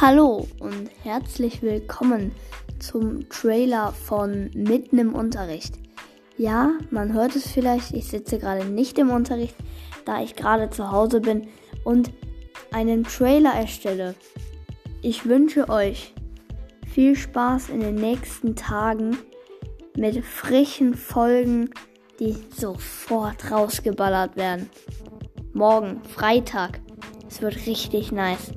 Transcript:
Hallo und herzlich willkommen zum Trailer von Mitten im Unterricht. Ja, man hört es vielleicht, ich sitze gerade nicht im Unterricht, da ich gerade zu Hause bin und einen Trailer erstelle. Ich wünsche euch viel Spaß in den nächsten Tagen mit frischen Folgen, die sofort rausgeballert werden. Morgen, Freitag. Es wird richtig nice.